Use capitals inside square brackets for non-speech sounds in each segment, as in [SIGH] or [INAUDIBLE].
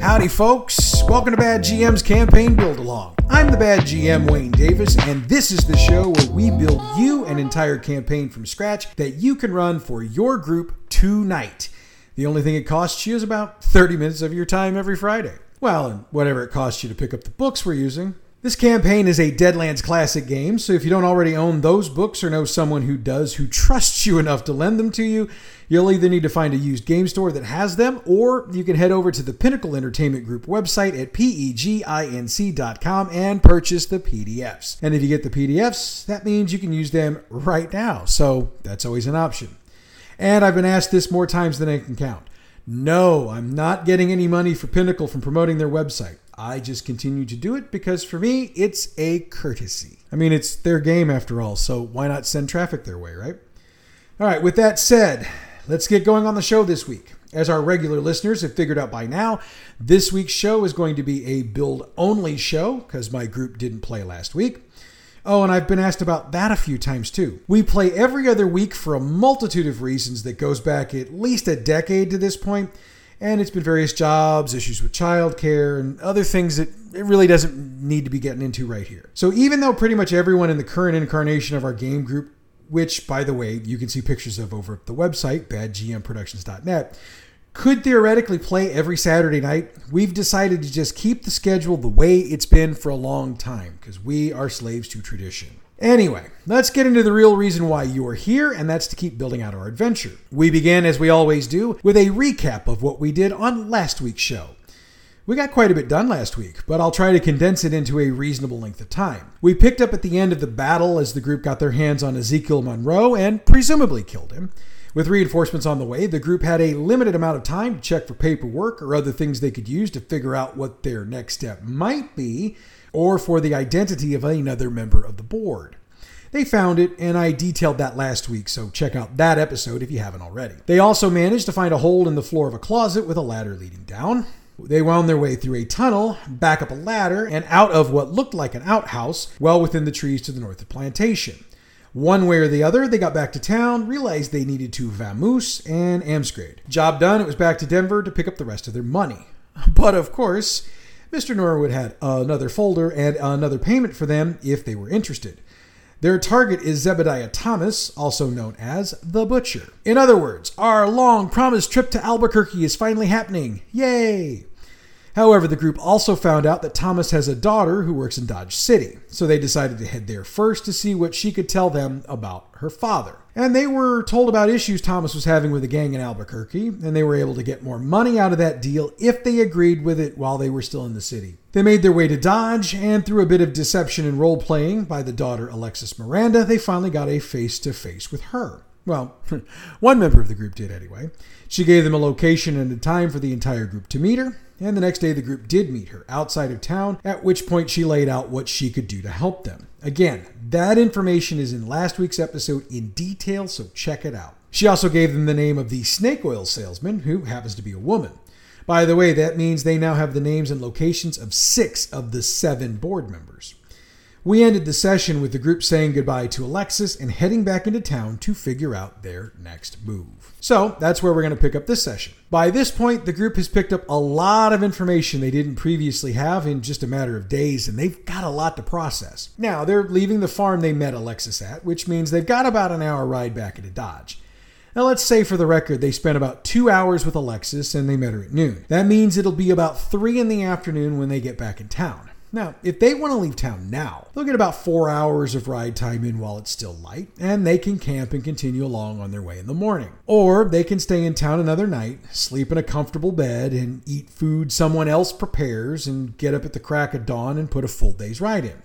Howdy, folks. Welcome to Bad GM's Campaign Build Along. I'm the Bad GM, Wayne Davis, and this is the show where we build you an entire campaign from scratch that you can run for your group tonight. The only thing it costs you is about 30 minutes of your time every Friday. Well, and whatever it costs you to pick up the books we're using. This campaign is a Deadlands Classic game, so if you don't already own those books or know someone who does who trusts you enough to lend them to you, you'll either need to find a used game store that has them, or you can head over to the Pinnacle Entertainment Group website at peginc.com and purchase the PDFs. And if you get the PDFs, that means you can use them right now, so that's always an option. And I've been asked this more times than I can count. No, I'm not getting any money for Pinnacle from promoting their website. I just continue to do it because for me, it's a courtesy. I mean, it's their game after all, so why not send traffic their way, right? All right, with that said, let's get going on the show this week. As our regular listeners have figured out by now, this week's show is going to be a build only show because my group didn't play last week. Oh, and I've been asked about that a few times too. We play every other week for a multitude of reasons that goes back at least a decade to this point, and it's been various jobs, issues with childcare, and other things that it really doesn't need to be getting into right here. So even though pretty much everyone in the current incarnation of our game group, which by the way you can see pictures of over at the website badgmproductions.net, could theoretically play every Saturday night, we've decided to just keep the schedule the way it's been for a long time because we are slaves to tradition. Anyway, let's get into the real reason why you are here, and that's to keep building out our adventure. We begin, as we always do, with a recap of what we did on last week's show. We got quite a bit done last week, but I'll try to condense it into a reasonable length of time. We picked up at the end of the battle as the group got their hands on Ezekiel Monroe and presumably killed him. With reinforcements on the way, the group had a limited amount of time to check for paperwork or other things they could use to figure out what their next step might be, or for the identity of another member of the board. They found it, and I detailed that last week, so check out that episode if you haven't already. They also managed to find a hole in the floor of a closet with a ladder leading down. They wound their way through a tunnel, back up a ladder, and out of what looked like an outhouse, well within the trees to the north of the Plantation. One way or the other, they got back to town, realized they needed to vamoose and Amsgrade. Job done, it was back to Denver to pick up the rest of their money. [LAUGHS] But of course, Mr. Norwood had another folder and another payment for them if they were interested. Their target is Zebediah Thomas, also known as the Butcher. In other words, our long promised trip to Albuquerque is finally happening. Yay! However, the group also found out that Thomas has a daughter who works in Dodge City, so they decided to head there first to see what she could tell them about her father. And they were told about issues Thomas was having with a gang in Albuquerque, and they were able to get more money out of that deal if they agreed with it while they were still in the city. They made their way to Dodge, and through a bit of deception and role playing by the daughter Alexis Miranda, they finally got a face to face with her. Well, [LAUGHS] one member of the group did anyway. She gave them a location and a time for the entire group to meet her, and the next day the group did meet her outside of town, at which point she laid out what she could do to help them. Again, that information is in last week's episode in detail, so check it out. She also gave them the name of the snake oil salesman, who happens to be a woman. By the way, that means they now have the names and locations of six of the seven board members. We ended the session with the group saying goodbye to Alexis and heading back into town to figure out their next move. So that's where we're going to pick up this session. By this point, the group has picked up a lot of information they didn't previously have in just a matter of days, and they've got a lot to process. Now, they're leaving the farm they met Alexis at, which means they've got about an hour ride back into Dodge. Now, let's say for the record, they spent about two hours with Alexis and they met her at noon. That means it'll be about three in the afternoon when they get back in town. Now, if they want to leave town now, they'll get about four hours of ride time in while it's still light, and they can camp and continue along on their way in the morning. Or they can stay in town another night, sleep in a comfortable bed, and eat food someone else prepares, and get up at the crack of dawn and put a full day's ride in.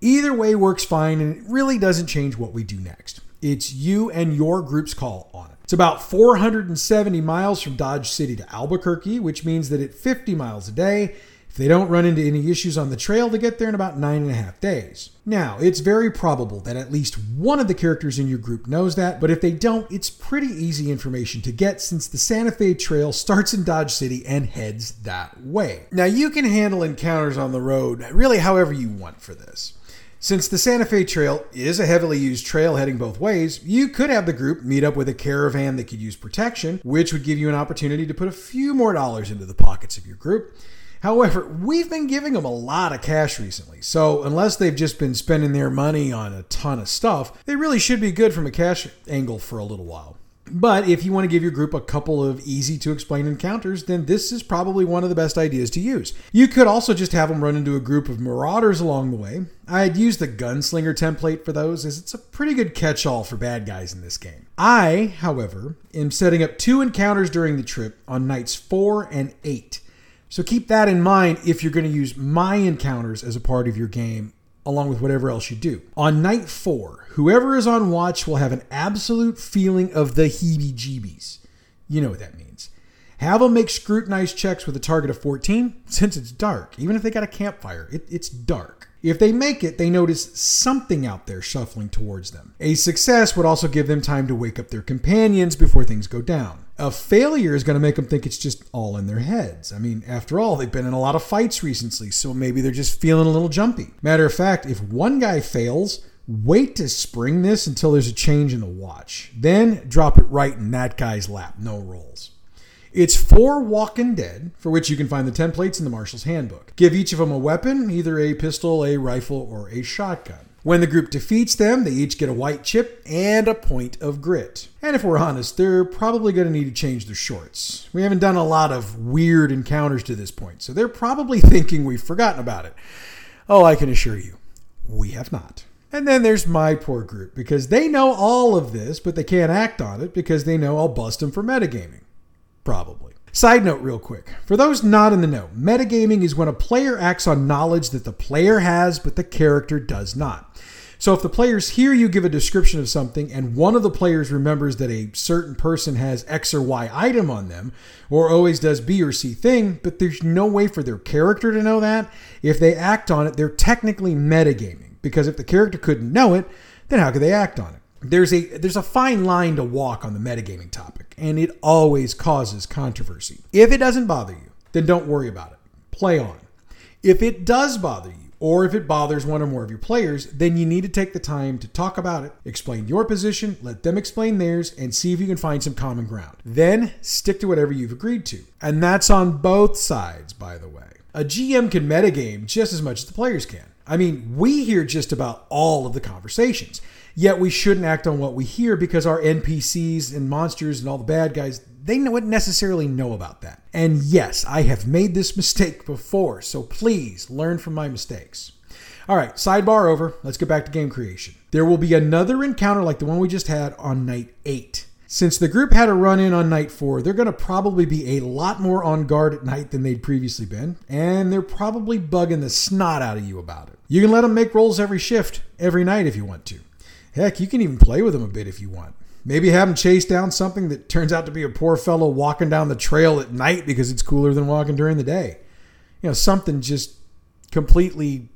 Either way works fine, and it really doesn't change what we do next. It's you and your group's call on it. It's about 470 miles from Dodge City to Albuquerque, which means that at 50 miles a day, they don't run into any issues on the trail, to get there in about nine and a half days. Now, it's very probable that at least one of the characters in your group knows that, but if they don't, it's pretty easy information to get since the Santa Fe Trail starts in Dodge City and heads that way. Now, you can handle encounters on the road really however you want for this. Since the Santa Fe Trail is a heavily used trail heading both ways, you could have the group meet up with a caravan that could use protection, which would give you an opportunity to put a few more dollars into the pockets of your group. However, we've been giving them a lot of cash recently, so unless they've just been spending their money on a ton of stuff, they really should be good from a cash angle for a little while. But if you want to give your group a couple of easy to explain encounters, then this is probably one of the best ideas to use. You could also just have them run into a group of marauders along the way. I'd use the gunslinger template for those, as it's a pretty good catch all for bad guys in this game. I, however, am setting up two encounters during the trip on nights 4 and 8. So keep that in mind if you're going to use my encounters as a part of your game, along with whatever else you do. On night four, whoever is on watch will have an absolute feeling of the heebie jeebies. You know what that means. Have them make scrutinized checks with a target of 14 [LAUGHS] since it's dark. Even if they got a campfire, it, it's dark. If they make it, they notice something out there shuffling towards them. A success would also give them time to wake up their companions before things go down. A failure is going to make them think it's just all in their heads. I mean, after all, they've been in a lot of fights recently, so maybe they're just feeling a little jumpy. Matter of fact, if one guy fails, wait to spring this until there's a change in the watch. Then drop it right in that guy's lap. No rolls. It's for Walking Dead, for which you can find the templates in the Marshal's Handbook. Give each of them a weapon, either a pistol, a rifle, or a shotgun. When the group defeats them, they each get a white chip and a point of grit. And if we're honest, they're probably going to need to change their shorts. We haven't done a lot of weird encounters to this point, so they're probably [LAUGHS] thinking we've forgotten about it. Oh, I can assure you, we have not. And then there's my poor group, because they know all of this, but they can't act on it because they know I'll bust them for metagaming. Probably. Side note, real quick. For those not in the know, metagaming is when a player acts on knowledge that the player has, but the character does not. So if the players hear you give a description of something and one of the players remembers that a certain person has X or Y item on them, or always does B or C thing, but there's no way for their character to know that, if they act on it, they're technically metagaming. Because if the character couldn't know it, then how could they act on it? there's a there's a fine line to walk on the metagaming topic, and it always causes controversy. If it doesn't bother you, then don't worry about it. Play on. If it does bother you, or if it bothers one or more of your players, then you need to take the time to talk about it, explain your position, let them explain theirs, and see if you can find some common ground. Then stick to whatever you've agreed to. And that's on both sides, by the way. A GM can metagame just as much as the players can. I mean, we hear just about all of the conversations. Yet we shouldn't act on what we hear because our NPCs and monsters and all the bad guys, they wouldn't necessarily know about that. And yes, I have made this [LAUGHS] mistake before, so please learn from my mistakes. All right, sidebar over. Let's get back to game creation. There will be another encounter like the one we just had on night 8. Since the group had a run in on night 4, they're going to probably be a lot more on guard at night than they'd previously been, and they're probably bugging the snot out of you about it. You can let them make rolls every shift, every night if you want to. Heck, you can even play with them a bit if you want. Maybe have them chase down something that turns out to be a poor fellow walking down the trail at night because it's cooler than walking during the day. You know, something just completely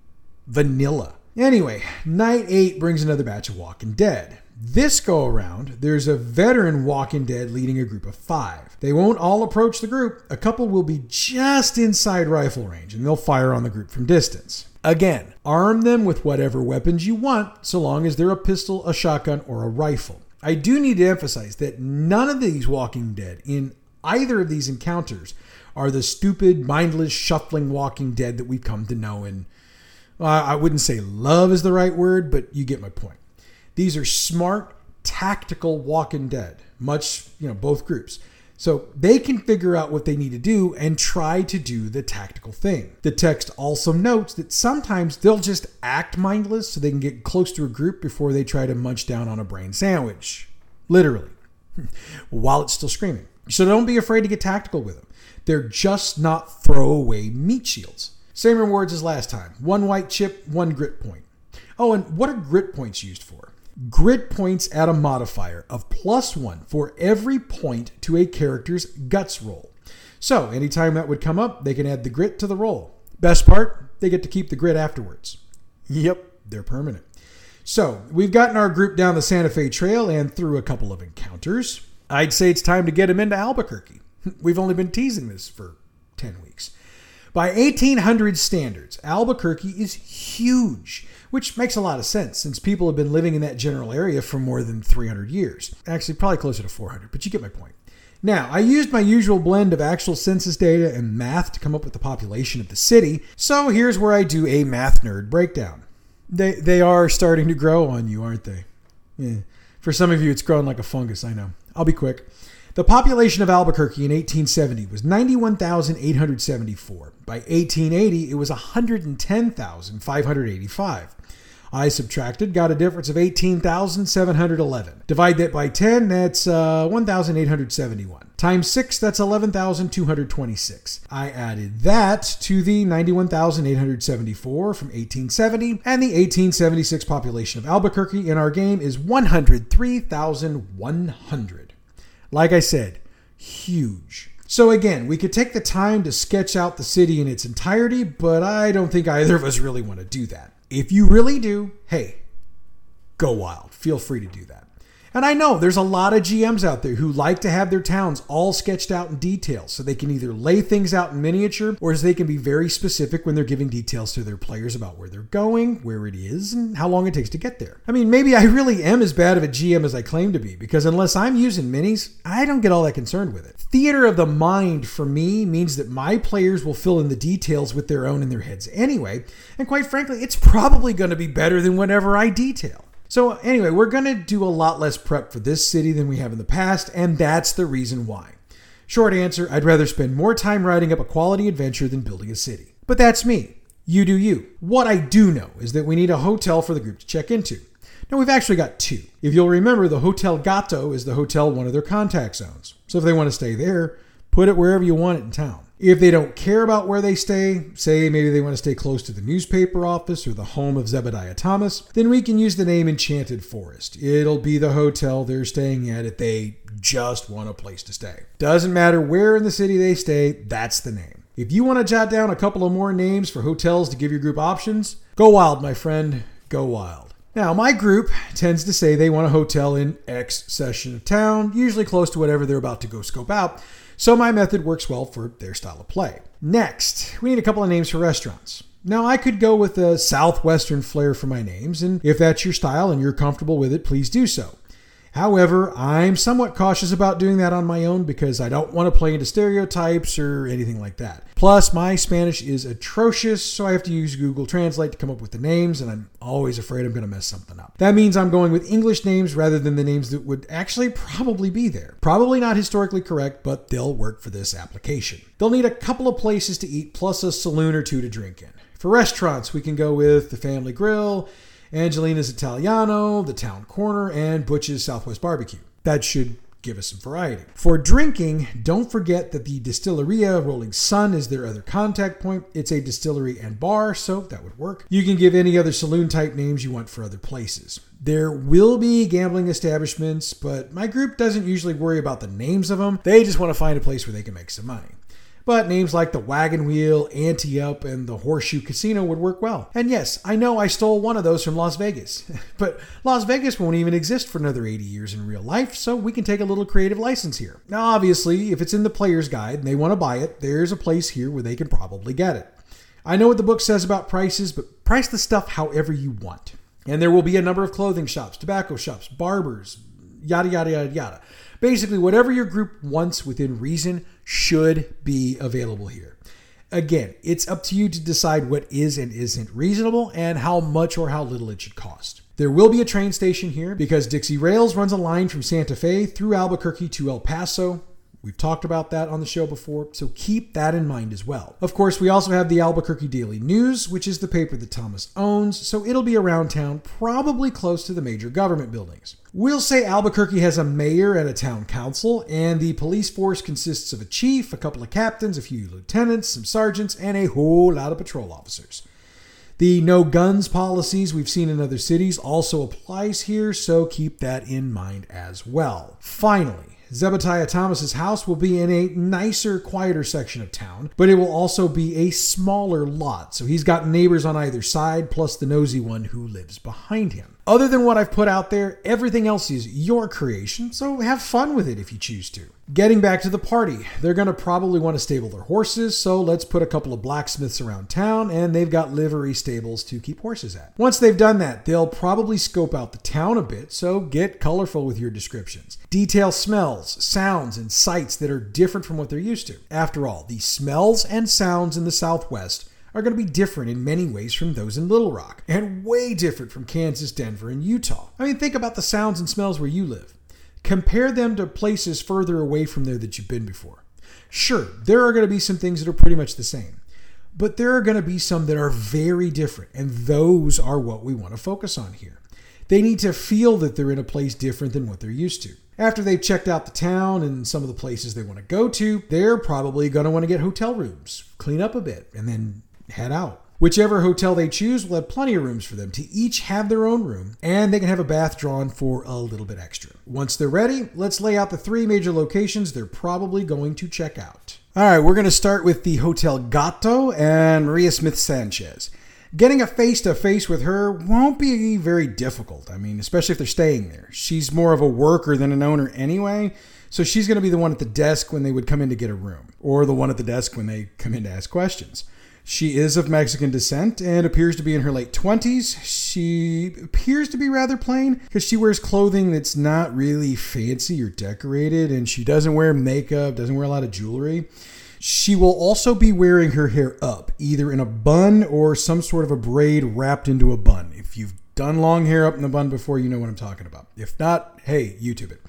vanilla. Anyway, night eight brings another batch of Walking Dead. This go around, there's a veteran Walking Dead leading a group of five. They won't all approach the group, a couple will be just inside rifle range and they'll fire on the group from distance. Again, arm them with whatever weapons you want, so long as they're a pistol, a shotgun, or a rifle. I do need to emphasize that none of these Walking Dead in either of these encounters are the stupid, mindless, shuffling Walking Dead that we've come to know and I wouldn't say love is the right word, but you get my point. These are smart, tactical Walking Dead, much, you know, both groups. So they can figure out what they need to do and try to do the tactical thing. The text also notes that sometimes they'll just act mindless so they can get close to a group before they try to munch down on a brain sandwich. Literally. [LAUGHS] While it's still screaming. So don't be afraid to get tactical with them. They're just not throwaway meat shields. Same rewards as last time one white chip, one grit point. Oh, and what are grit points used for? Grit points add a modifier of plus one for every point to a character's guts roll. So, anytime that would come up, they can add the grit to the roll. Best part, they get to keep the grit afterwards. Yep, they're permanent. So, we've gotten our group down the Santa Fe Trail and through a couple of encounters. I'd say it's time to get them into Albuquerque. [LAUGHS] We've only been teasing this for 10 weeks. By 1800 standards, Albuquerque is huge, which makes a lot of sense since people have been living in that general area for more than 300 years. Actually, probably closer to 400, but you get my point. Now, I used my usual blend of actual census data and math to come up with the population of the city, so here's where I do a math nerd breakdown. They, they are starting to grow on you, aren't they? Yeah. For some of you, it's growing like a fungus, I know. I'll be quick. The population of Albuquerque in 1870 was 91,874. By 1880, it was 110,585. I subtracted, got a difference of 18,711. Divide that by 10, that's uh, 1,871. Times 6, that's 11,226. I added that to the 91,874 from 1870, and the 1876 population of Albuquerque in our game is 103,100. Like I said, huge. So again, we could take the time to sketch out the city in its entirety, but I don't think either of us really want to do that. If you really do, hey, go wild. Feel free to do that. And I know there's a lot of GMs out there who like to have their towns all sketched out in detail so they can either lay things out in miniature or as they can be very specific when they're giving details to their players about where they're going, where it is, and how long it takes to get there. I mean, maybe I really am as bad of a GM as I claim to be because unless I'm using minis, I don't get all that concerned with it. Theater of the mind for me means that my players will fill in the details with their own in their heads anyway, and quite frankly, it's probably going to be better than whatever I detail. So, anyway, we're going to do a lot less prep for this city than we have in the past, and that's the reason why. Short answer I'd rather spend more time writing up a quality adventure than building a city. But that's me. You do you. What I do know is that we need a hotel for the group to check into. Now, we've actually got two. If you'll remember, the Hotel Gato is the hotel one of their contact zones. So, if they want to stay there, put it wherever you want it in town. If they don't care about where they stay, say maybe they want to stay close to the newspaper office or the home of Zebediah Thomas, then we can use the name Enchanted Forest. It'll be the hotel they're staying at if they just want a place to stay. Doesn't matter where in the city they stay, that's the name. If you want to jot down a couple of more names for hotels to give your group options, go wild, my friend. Go wild. Now, my group tends to say they want a hotel in X section of town, usually close to whatever they're about to go scope out. So my method works well for their style of play. Next, we need a couple of names for restaurants. Now, I could go with a southwestern flair for my names, and if that's your style and you're comfortable with it, please do so. However, I'm somewhat cautious about doing that on my own because I don't want to play into stereotypes or anything like that. Plus, my Spanish is atrocious, so I have to use Google Translate to come up with the names, and I'm always afraid I'm going to mess something up. That means I'm going with English names rather than the names that would actually probably be there. Probably not historically correct, but they'll work for this application. They'll need a couple of places to eat plus a saloon or two to drink in. For restaurants, we can go with the Family Grill, Angelina's Italiano, the Town Corner, and Butch's Southwest Barbecue. That should give us some variety. For drinking, don't forget that the Distilleria Rolling Sun is their other contact point. It's a distillery and bar, so that would work. You can give any other saloon type names you want for other places. There will be gambling establishments, but my group doesn't usually worry about the names of them. They just want to find a place where they can make some money. But names like the Wagon Wheel, Ante Up, and the Horseshoe Casino would work well. And yes, I know I stole one of those from Las Vegas. [LAUGHS] but Las Vegas won't even exist for another 80 years in real life, so we can take a little creative license here. Now, obviously, if it's in the player's guide and they want to buy it, there's a place here where they can probably get it. I know what the book says about prices, but price the stuff however you want. And there will be a number of clothing shops, tobacco shops, barbers, yada, yada, yada, yada. Basically, whatever your group wants within reason should be available here. Again, it's up to you to decide what is and isn't reasonable and how much or how little it should cost. There will be a train station here because Dixie Rails runs a line from Santa Fe through Albuquerque to El Paso. We've talked about that on the show before, so keep that in mind as well. Of course, we also have the Albuquerque Daily News, which is the paper that Thomas owns, so it'll be around town, probably close to the major government buildings. We'll say Albuquerque has a mayor and a town council, and the police force consists of a chief, a couple of captains, a few lieutenants, some sergeants, and a whole lot of patrol officers. The no guns policies we've seen in other cities also applies here, so keep that in mind as well. Finally, Zebediah Thomas's house will be in a nicer, quieter section of town, but it will also be a smaller lot. So he's got neighbors on either side, plus the nosy one who lives behind him. Other than what I've put out there, everything else is your creation, so have fun with it if you choose to. Getting back to the party, they're going to probably want to stable their horses, so let's put a couple of blacksmiths around town, and they've got livery stables to keep horses at. Once they've done that, they'll probably scope out the town a bit, so get colorful with your descriptions. Detail smells, sounds, and sights that are different from what they're used to. After all, the smells and sounds in the Southwest are going to be different in many ways from those in Little Rock, and way different from Kansas, Denver, and Utah. I mean, think about the sounds and smells where you live. Compare them to places further away from there that you've been before. Sure, there are going to be some things that are pretty much the same, but there are going to be some that are very different, and those are what we want to focus on here. They need to feel that they're in a place different than what they're used to. After they've checked out the town and some of the places they want to go to, they're probably going to want to get hotel rooms, clean up a bit, and then head out. Whichever hotel they choose will have plenty of rooms for them to each have their own room, and they can have a bath drawn for a little bit extra. Once they're ready, let's lay out the three major locations they're probably going to check out. All right, we're going to start with the Hotel Gato and Maria Smith Sanchez. Getting a face to face with her won't be very difficult. I mean, especially if they're staying there. She's more of a worker than an owner anyway, so she's going to be the one at the desk when they would come in to get a room, or the one at the desk when they come in to ask questions. She is of Mexican descent and appears to be in her late 20s. She appears to be rather plain because she wears clothing that's not really fancy or decorated, and she doesn't wear makeup, doesn't wear a lot of jewelry. She will also be wearing her hair up, either in a bun or some sort of a braid wrapped into a bun. If you've done long hair up in the bun before, you know what I'm talking about. If not, hey, YouTube it.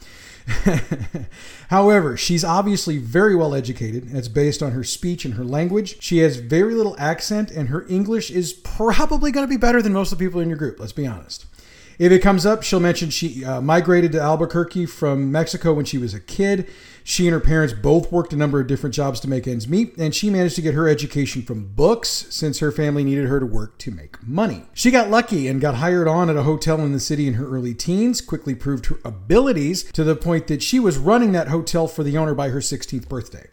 [LAUGHS] However, she's obviously very well educated. It's based on her speech and her language. She has very little accent, and her English is probably going to be better than most of the people in your group, let's be honest. If it comes up, she'll mention she uh, migrated to Albuquerque from Mexico when she was a kid. She and her parents both worked a number of different jobs to make ends meet, and she managed to get her education from books since her family needed her to work to make money. She got lucky and got hired on at a hotel in the city in her early teens, quickly proved her abilities to the point that she was running that hotel for the owner by her 16th birthday.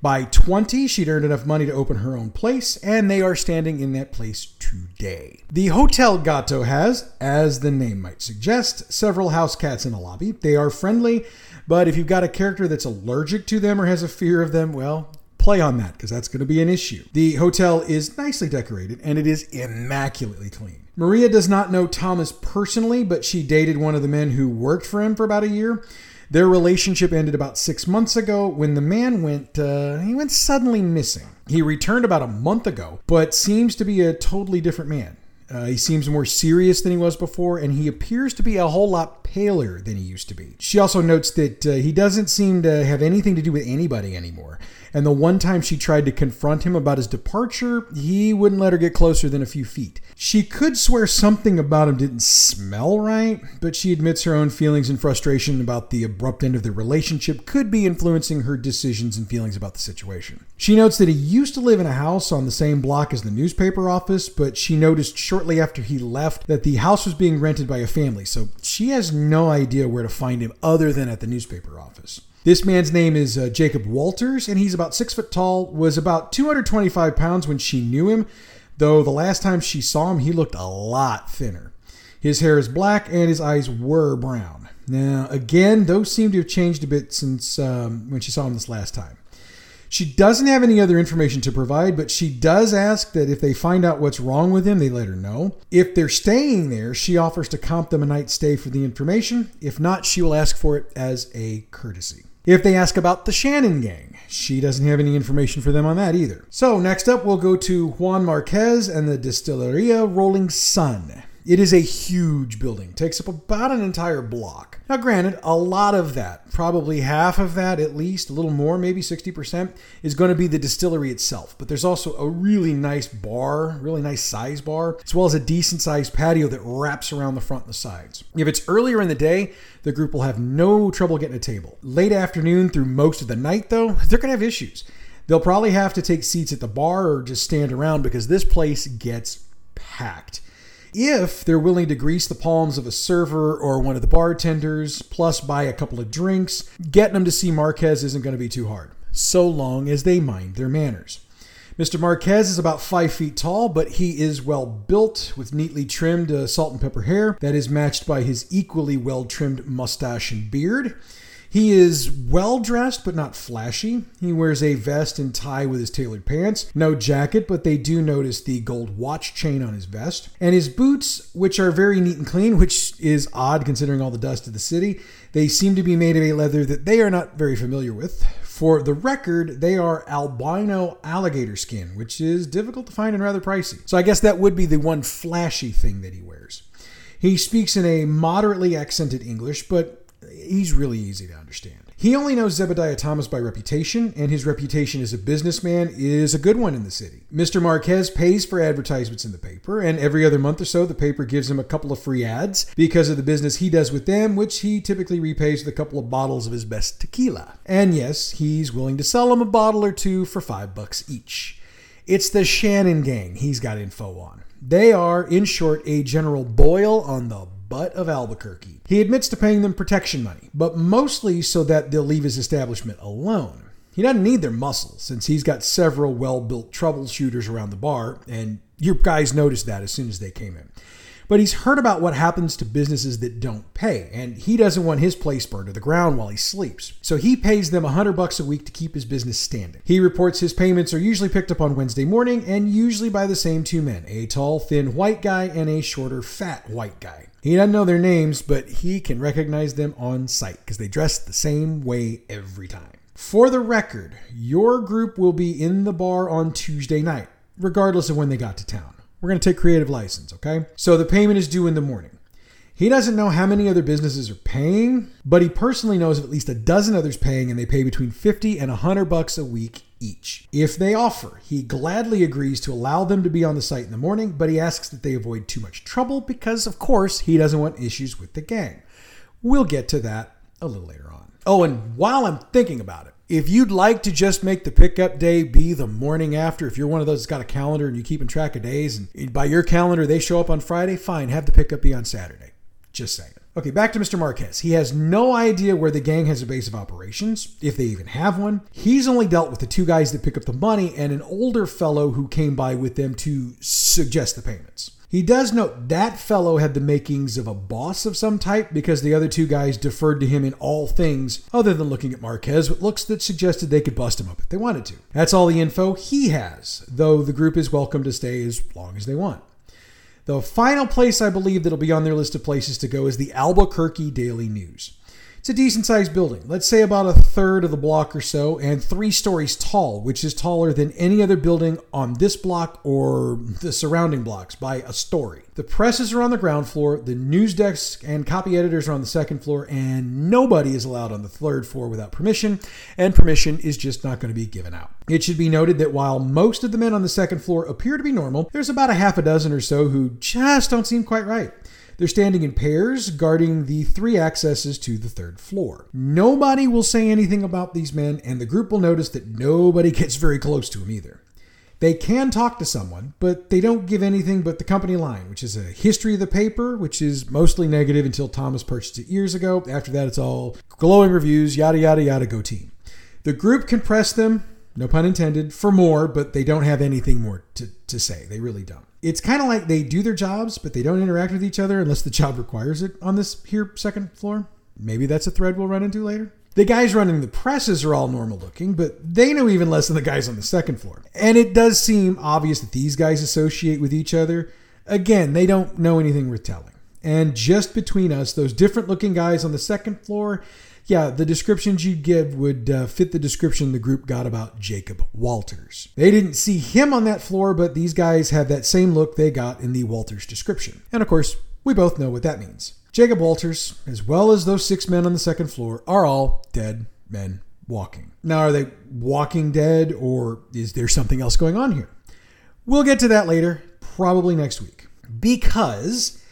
By 20, she'd earned enough money to open her own place, and they are standing in that place today. The Hotel Gato has, as the name might suggest, several house cats in the lobby. They are friendly, but if you've got a character that's allergic to them or has a fear of them, well, play on that because that's going to be an issue. The hotel is nicely decorated and it is immaculately clean. Maria does not know Thomas personally, but she dated one of the men who worked for him for about a year. Their relationship ended about six months ago when the man went uh, he went suddenly missing. He returned about a month ago, but seems to be a totally different man. Uh, he seems more serious than he was before, and he appears to be a whole lot paler than he used to be. She also notes that uh, he doesn't seem to have anything to do with anybody anymore. And the one time she tried to confront him about his departure, he wouldn't let her get closer than a few feet. She could swear something about him didn't smell right, but she admits her own feelings and frustration about the abrupt end of their relationship could be influencing her decisions and feelings about the situation. She notes that he used to live in a house on the same block as the newspaper office, but she noticed shortly after he left that the house was being rented by a family, so she has no idea where to find him other than at the newspaper office. This man's name is uh, Jacob Walters, and he's about six foot tall, was about 225 pounds when she knew him, though the last time she saw him, he looked a lot thinner. His hair is black and his eyes were brown. Now, again, those seem to have changed a bit since um, when she saw him this last time. She doesn't have any other information to provide, but she does ask that if they find out what's wrong with him, they let her know. If they're staying there, she offers to comp them a night stay for the information. If not, she will ask for it as a courtesy. If they ask about the Shannon gang, she doesn't have any information for them on that either. So, next up, we'll go to Juan Marquez and the Distilleria Rolling Sun. It is a huge building, takes up about an entire block. Now, granted, a lot of that, probably half of that at least, a little more, maybe 60%, is going to be the distillery itself. But there's also a really nice bar, really nice size bar, as well as a decent sized patio that wraps around the front and the sides. If it's earlier in the day, the group will have no trouble getting a table. Late afternoon through most of the night, though, they're going to have issues. They'll probably have to take seats at the bar or just stand around because this place gets packed if they're willing to grease the palms of a server or one of the bartenders, plus buy a couple of drinks, getting them to see Marquez isn't going to be too hard, so long as they mind their manners. Mr. Marquez is about five feet tall, but he is well built with neatly trimmed uh, salt and pepper hair that is matched by his equally well trimmed mustache and beard. He is well dressed, but not flashy. He wears a vest and tie with his tailored pants. No jacket, but they do notice the gold watch chain on his vest. And his boots, which are very neat and clean, which is odd considering all the dust of the city, they seem to be made of a leather that they are not very familiar with. For the record, they are albino alligator skin, which is difficult to find and rather pricey. So I guess that would be the one flashy thing that he wears. He speaks in a moderately accented English, but he's really easy to understand. He only knows Zebediah Thomas by reputation, and his reputation as a businessman is a good one in the city. Mr. Marquez pays for advertisements in the paper, and every other month or so, the paper gives him a couple of free ads because of the business he does with them, which he typically repays with a couple of bottles of his best tequila. And yes, he's willing to sell them a bottle or two for five bucks each. It's the Shannon gang he's got info on. They are, in short, a general boil on the butt of Albuquerque. He admits to paying them protection money, but mostly so that they'll leave his establishment alone. He doesn't need their muscle since he's got several well built troubleshooters around the bar, and your guys noticed that as soon as they came in. But he's heard about what happens to businesses that don't pay, and he doesn't want his place burned to the ground while he sleeps. So he pays them a hundred bucks a week to keep his business standing. He reports his payments are usually picked up on Wednesday morning, and usually by the same two men: a tall, thin white guy and a shorter, fat white guy. He doesn't know their names, but he can recognize them on sight because they dress the same way every time. For the record, your group will be in the bar on Tuesday night, regardless of when they got to town. We're going to take creative license, okay? So the payment is due in the morning. He doesn't know how many other businesses are paying, but he personally knows of at least a dozen others paying, and they pay between 50 and 100 bucks a week each. If they offer, he gladly agrees to allow them to be on the site in the morning, but he asks that they avoid too much trouble because, of course, he doesn't want issues with the gang. We'll get to that a little later on. Oh, and while I'm thinking about it, if you'd like to just make the pickup day be the morning after, if you're one of those that's got a calendar and you're keeping track of days, and by your calendar they show up on Friday, fine, have the pickup be on Saturday. Just saying. Okay, back to Mr. Marquez. He has no idea where the gang has a base of operations, if they even have one. He's only dealt with the two guys that pick up the money and an older fellow who came by with them to suggest the payments. He does note that fellow had the makings of a boss of some type because the other two guys deferred to him in all things other than looking at Marquez with looks that suggested they could bust him up if they wanted to. That's all the info he has, though the group is welcome to stay as long as they want. The final place I believe that'll be on their list of places to go is the Albuquerque Daily News. It's a decent sized building, let's say about a third of the block or so, and three stories tall, which is taller than any other building on this block or the surrounding blocks by a story. The presses are on the ground floor, the news desks and copy editors are on the second floor, and nobody is allowed on the third floor without permission, and permission is just not going to be given out. It should be noted that while most of the men on the second floor appear to be normal, there's about a half a dozen or so who just don't seem quite right. They're standing in pairs, guarding the three accesses to the third floor. Nobody will say anything about these men, and the group will notice that nobody [LAUGHS] gets very close to them either. They can talk to someone, but they don't give anything but the company line, which is a history of the paper, which is mostly negative until Thomas purchased it years ago. After that, it's all glowing reviews, yada, yada, yada, go team. The group can press them, no pun intended, for more, but they don't have anything more to, to say. They really don't it's kind of like they do their jobs, but they don't interact with each other unless the job requires it on this here second floor. Maybe that's a thread we'll run into later. The guys running the presses are all normal looking, but they know even less than the guys on the second floor. And it does seem obvious that these guys associate with each other. Again, they don't know anything worth telling. And just between us, those different looking guys on the second floor yeah, the descriptions you'd give would uh, fit the description the group got about Jacob Walters. They didn't see him on that floor, but these guys have that same look they got in the Walters description. And of course, we both know what that means. Jacob Walters, as well as those six men on the second floor, are all dead men walking. Now, are they walking dead, or is there something else going on here? We'll get to that later, probably next week. Because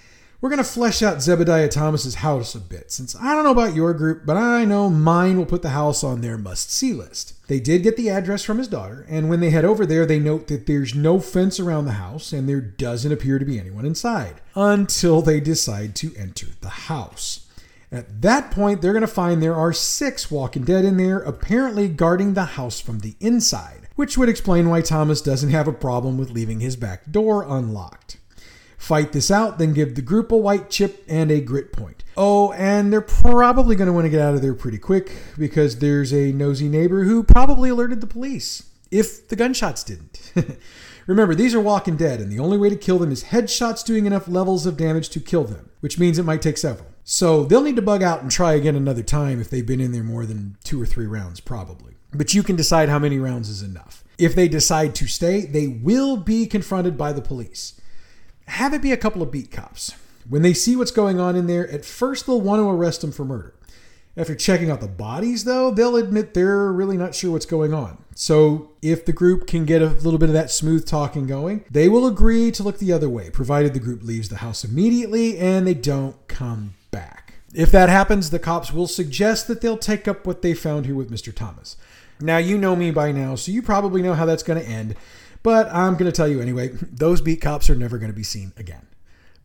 we're going to flesh out Zebediah Thomas's house a bit, since I don't know about your group, but I know mine will put the house on their must see list. They did get the address from his daughter, and when they head over there, they note that there's no fence around the house and there doesn't appear to be anyone inside until they decide to enter the house. At that point, they're going to find there are six Walking Dead in there, apparently guarding the house from the inside. which would explain why Thomas doesn't have a problem with leaving his back door unlocked. Fight this out, then give the group a white chip and a grit point. Oh, and they're probably going to want to get out of there pretty quick because there's a nosy neighbor who probably alerted the police, if the gunshots didn't. [LAUGHS] Remember, these are walking dead, and the only way to kill them is headshots doing enough levels of damage to kill them, which means it might take several. So they'll need to bug out and try again another time if they've been in there more than two or three rounds, probably. But you can decide how many rounds is enough. If they decide to stay, they will be confronted by the police. Have it be a couple of beat cops. When they see what's going on in there, at first they'll want to arrest them for murder. After checking out the bodies, though, they'll admit they're really not sure what's going on. So, if the group can get a little bit of that smooth talking going, they will agree to look the other way, provided the group leaves the house immediately and they don't come back. If that happens, the cops will suggest that they'll take up what they found here with Mr. Thomas. Now, you know me by now, so you probably know how that's going to end, but I'm going to tell you anyway [LAUGHS] those beat cops are never going to be seen again.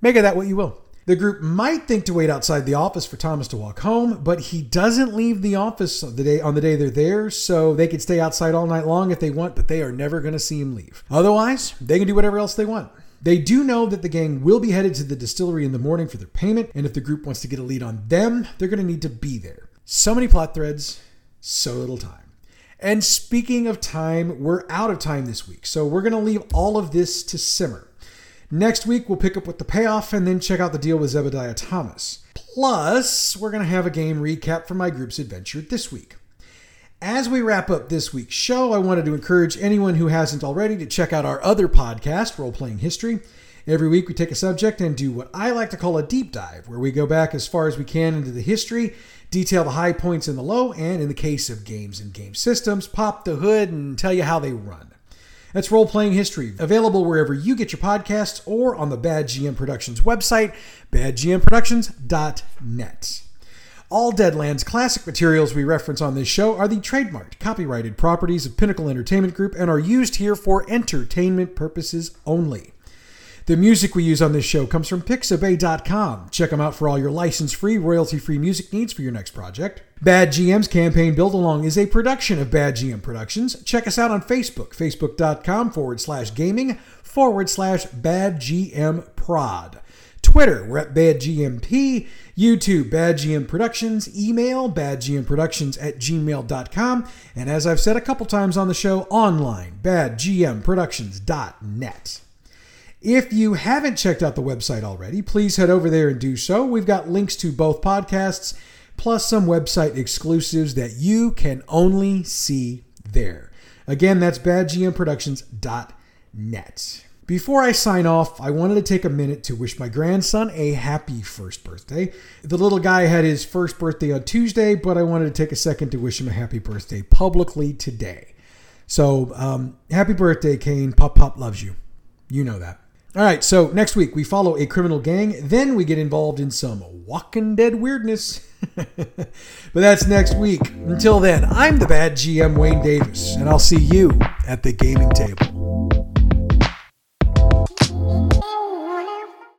Make of that what you will. The group might think to wait outside the office for Thomas to walk home, but he doesn't leave the office the day on the day they're there, so they can stay outside all night long if they want, but they are never going to see him leave. Otherwise, they can do whatever else they want. They do know that the gang will be headed to the distillery in the morning for their payment, and if the group wants to get a lead on them, they're going to need to be there. So many plot threads, so little time. And speaking of time, we're out of time this week, so we're going to leave all of this to simmer. Next week, we'll pick up with the payoff and then check out the deal with Zebediah Thomas. Plus, we're going to have a game recap for my group's adventure this week. As we wrap up this week's show, I wanted to encourage anyone who hasn't already to check out our other podcast, Role Playing History. Every week, we take a subject and do what I like to call a deep dive, where we go back as far as we can into the history, detail the high points and the low, and in the case of games and game systems, pop the hood and tell you how they run. That's Role Playing History, available wherever you get your podcasts or on the Bad GM Productions website, badgmproductions.net. All Deadlands classic materials we reference on this show are the trademarked, copyrighted properties of Pinnacle Entertainment Group and are used here for entertainment purposes only. The music we use on this show comes from Pixabay.com. Check them out for all your license free, royalty free music needs for your next project. Bad GM's campaign Build Along is a production of Bad GM Productions. Check us out on Facebook, facebook.com forward slash gaming forward slash Bad GM Prod. Twitter, we're at BadGMP. YouTube, Bad GM Productions. Email, badgmproductions at gmail.com. And as I've said a couple times on the show, online, badgmproductions.net. If you haven't checked out the website already, please head over there and do so. We've got links to both podcasts, plus some website exclusives that you can only see there. Again, that's badgmproductions.net. Before I sign off, I wanted to take a minute to wish my grandson a happy first birthday. The little guy had his first birthday on Tuesday, but I wanted to take a second to wish him a happy birthday publicly today. So, um, happy birthday, Kane. Pop Pop loves you. You know that. All right, so next week we follow a criminal gang, then we get involved in some Walking Dead weirdness. [LAUGHS] but that's next week. Until then, I'm the bad GM Wayne Davis, and I'll see you at the gaming table.